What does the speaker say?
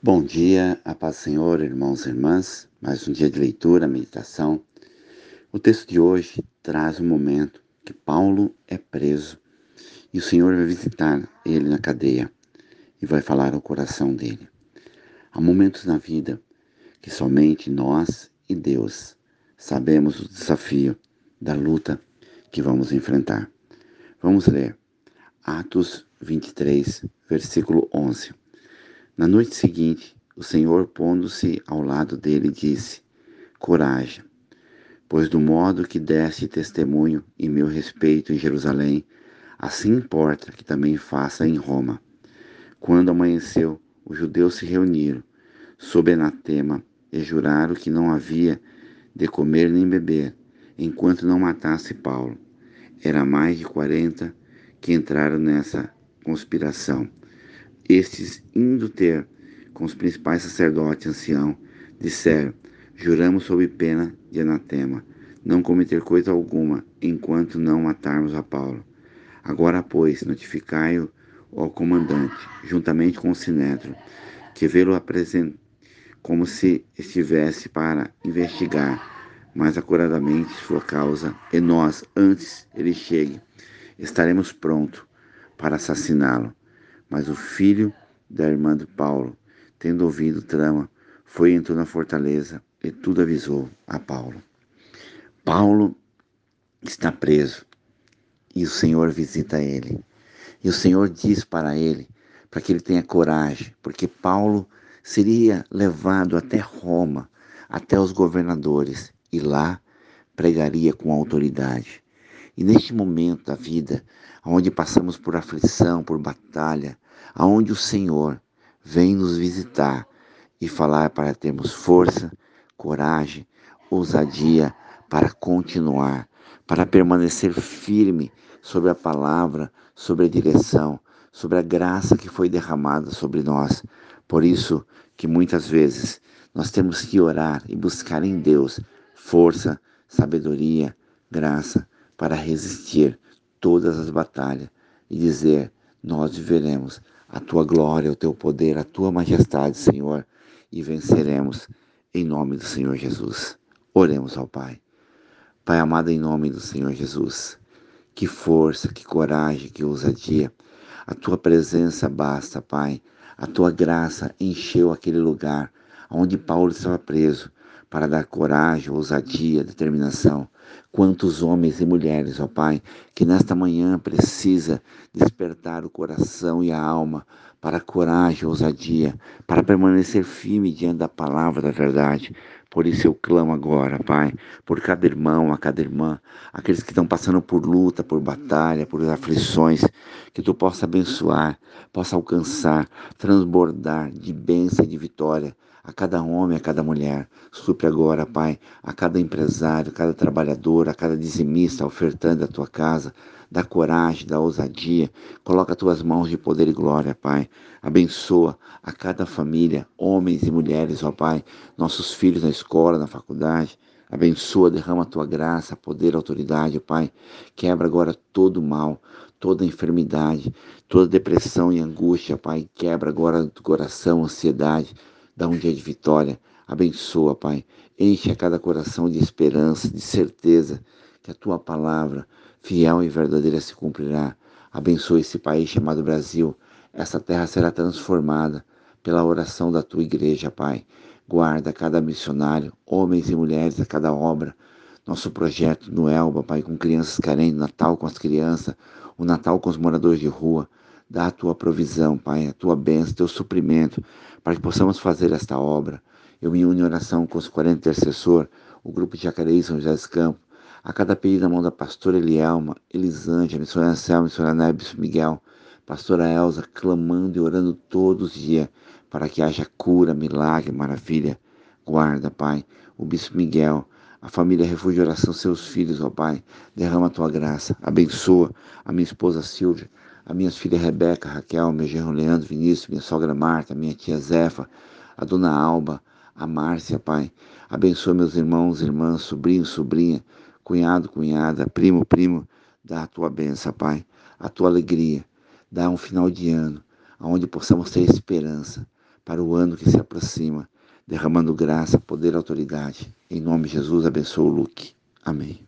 Bom dia, a paz Senhor, irmãos e irmãs. Mais um dia de leitura, meditação. O texto de hoje traz um momento que Paulo é preso e o Senhor vai visitar ele na cadeia e vai falar ao coração dele. Há momentos na vida que somente nós e Deus sabemos o desafio da luta que vamos enfrentar. Vamos ler Atos 23, versículo 11. Na noite seguinte, o Senhor, pondo-se ao lado dele, disse: Coragem, pois do modo que deste testemunho em meu respeito em Jerusalém, assim importa que também faça em Roma. Quando amanheceu, os judeus se reuniram, sob anatema, e juraram que não havia de comer nem beber, enquanto não matasse Paulo. Era mais de quarenta que entraram nessa conspiração. Estes, indo ter com os principais sacerdotes ancião, disseram: Juramos sob pena de anatema, não cometer coisa alguma, enquanto não matarmos a Paulo. Agora, pois, notificai-o ao comandante, juntamente com o sinédrio, que vê-lo apresenta como se estivesse para investigar mais acuradamente sua causa, e nós, antes ele chegue, estaremos prontos para assassiná-lo. Mas o filho da irmã de Paulo, tendo ouvido trama, foi e entrou na fortaleza e tudo avisou a Paulo. Paulo está preso e o Senhor visita ele. E o Senhor diz para ele, para que ele tenha coragem, porque Paulo seria levado até Roma, até os governadores, e lá pregaria com autoridade. E neste momento da vida, onde passamos por aflição, por batalha, aonde o Senhor vem nos visitar e falar para termos força, coragem, ousadia para continuar, para permanecer firme sobre a palavra, sobre a direção, sobre a graça que foi derramada sobre nós. Por isso que muitas vezes nós temos que orar e buscar em Deus força, sabedoria, graça para resistir todas as batalhas e dizer: Nós viveremos a tua glória, o teu poder, a tua majestade, Senhor, e venceremos em nome do Senhor Jesus. Oremos ao Pai. Pai amado, em nome do Senhor Jesus, que força, que coragem, que ousadia. A tua presença basta, Pai. A tua graça encheu aquele lugar onde Paulo estava preso para dar coragem, ousadia, determinação. Quantos homens e mulheres, ó Pai, que nesta manhã precisa despertar o coração e a alma para coragem, ousadia, para permanecer firme diante da palavra da verdade. Por isso eu clamo agora, Pai, por cada irmão, a cada irmã, aqueles que estão passando por luta, por batalha, por aflições, que Tu possa abençoar, possa alcançar, transbordar de bênção e de vitória a cada homem, a cada mulher. Supre agora, Pai, a cada empresário, a cada trabalhador, a cada dizimista ofertando a tua casa. Dá coragem, dá ousadia. Coloca as tuas mãos de poder e glória, Pai. Abençoa a cada família, homens e mulheres, ó Pai, nossos filhos na escola, na faculdade. Abençoa, derrama a tua graça, poder, autoridade, Pai. Quebra agora todo mal, toda enfermidade, toda depressão e angústia, Pai. Quebra agora do coração, ansiedade dá um dia de vitória. Abençoa, Pai. Enche a cada coração de esperança, de certeza que a tua palavra, fiel e verdadeira, se cumprirá. Abençoa esse país chamado Brasil. Essa terra será transformada pela oração da tua igreja, Pai. Guarda cada missionário, homens e mulheres a cada obra. Nosso projeto no Elba, Pai, com crianças carentes, Natal com as crianças, o Natal com os moradores de rua. Dá a tua provisão, Pai, a tua bênção, teu suprimento, para que possamos fazer esta obra. Eu me uno em oração com os 40 intercessores, o grupo de Jacareí São José dos Campos, a cada pedido na mão da pastora Elielma, Elisângela, missionária Anselmo, missionária Nebis Miguel, pastora Elza, clamando e orando todos os dias para que haja cura, milagre, maravilha. Guarda, Pai, o bispo Miguel, a família Refúgio Oração, seus filhos, ó Pai, derrama a tua graça, abençoa a minha esposa Silvia, a minhas filhas Rebeca, Raquel, meu genro Leandro, Vinícius, minha sogra Marta, minha tia Zefa, a dona Alba, a Márcia, Pai. Abençoa meus irmãos, irmãs, sobrinho, sobrinha, cunhado, cunhada, primo, primo. Dá a tua benção, Pai, a tua alegria. Dá um final de ano, onde possamos ter esperança para o ano que se aproxima, derramando graça, poder e autoridade. Em nome de Jesus, abençoe o Luke. Amém.